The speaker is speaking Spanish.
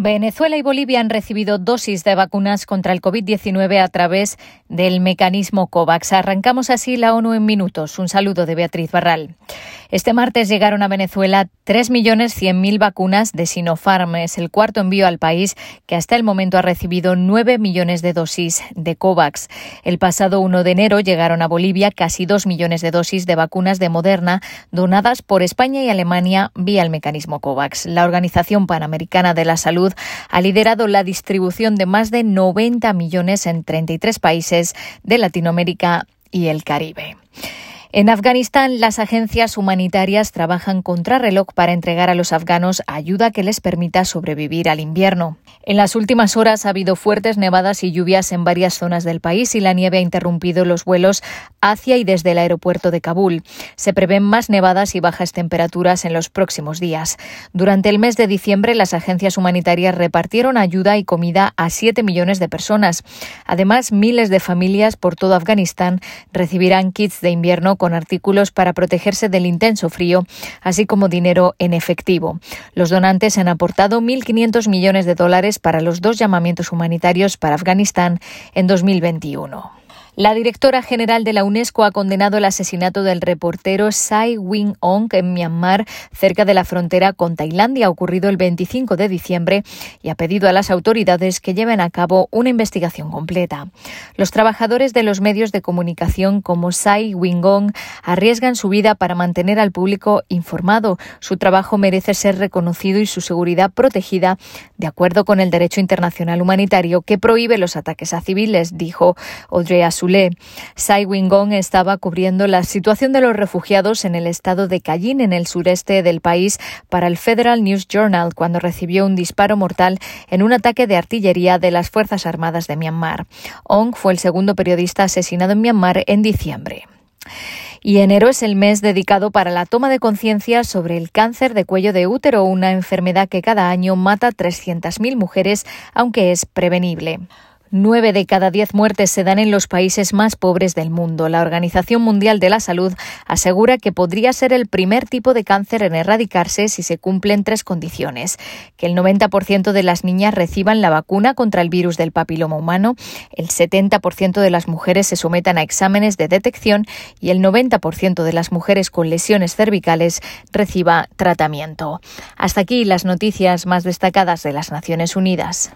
Venezuela y Bolivia han recibido dosis de vacunas contra el COVID-19 a través del mecanismo COVAX. Arrancamos así la ONU en minutos. Un saludo de Beatriz Barral. Este martes llegaron a Venezuela 3.100.000 vacunas de Sinopharm. Es el cuarto envío al país que hasta el momento ha recibido 9 millones de dosis de COVAX. El pasado 1 de enero llegaron a Bolivia casi 2 millones de dosis de vacunas de Moderna donadas por España y Alemania vía el mecanismo COVAX. La Organización Panamericana de la Salud ha liderado la distribución de más de 90 millones en 33 países de Latinoamérica y el Caribe. En Afganistán, las agencias humanitarias trabajan contrarreloj para entregar a los afganos ayuda que les permita sobrevivir al invierno. En las últimas horas ha habido fuertes nevadas y lluvias en varias zonas del país y la nieve ha interrumpido los vuelos hacia y desde el aeropuerto de Kabul. Se prevén más nevadas y bajas temperaturas en los próximos días. Durante el mes de diciembre, las agencias humanitarias repartieron ayuda y comida a 7 millones de personas. Además, miles de familias por todo Afganistán recibirán kits de invierno artículos para protegerse del intenso frío, así como dinero en efectivo. Los donantes han aportado 1.500 millones de dólares para los dos llamamientos humanitarios para Afganistán en 2021. La directora general de la UNESCO ha condenado el asesinato del reportero Sai Wing Ong en Myanmar, cerca de la frontera con Tailandia, ocurrido el 25 de diciembre, y ha pedido a las autoridades que lleven a cabo una investigación completa. Los trabajadores de los medios de comunicación como Sai Wing Ong arriesgan su vida para mantener al público informado. Su trabajo merece ser reconocido y su seguridad protegida, de acuerdo con el derecho internacional humanitario que prohíbe los ataques a civiles, dijo Audrey Azoulay Sai Wingong estaba cubriendo la situación de los refugiados en el estado de Cayenne, en el sureste del país, para el Federal News Journal, cuando recibió un disparo mortal en un ataque de artillería de las Fuerzas Armadas de Myanmar. Ong fue el segundo periodista asesinado en Myanmar en diciembre. Y enero es el mes dedicado para la toma de conciencia sobre el cáncer de cuello de útero, una enfermedad que cada año mata 300.000 mujeres, aunque es prevenible. Nueve de cada diez muertes se dan en los países más pobres del mundo. La Organización Mundial de la Salud asegura que podría ser el primer tipo de cáncer en erradicarse si se cumplen tres condiciones. Que el 90% de las niñas reciban la vacuna contra el virus del papiloma humano, el 70% de las mujeres se sometan a exámenes de detección y el 90% de las mujeres con lesiones cervicales reciba tratamiento. Hasta aquí las noticias más destacadas de las Naciones Unidas.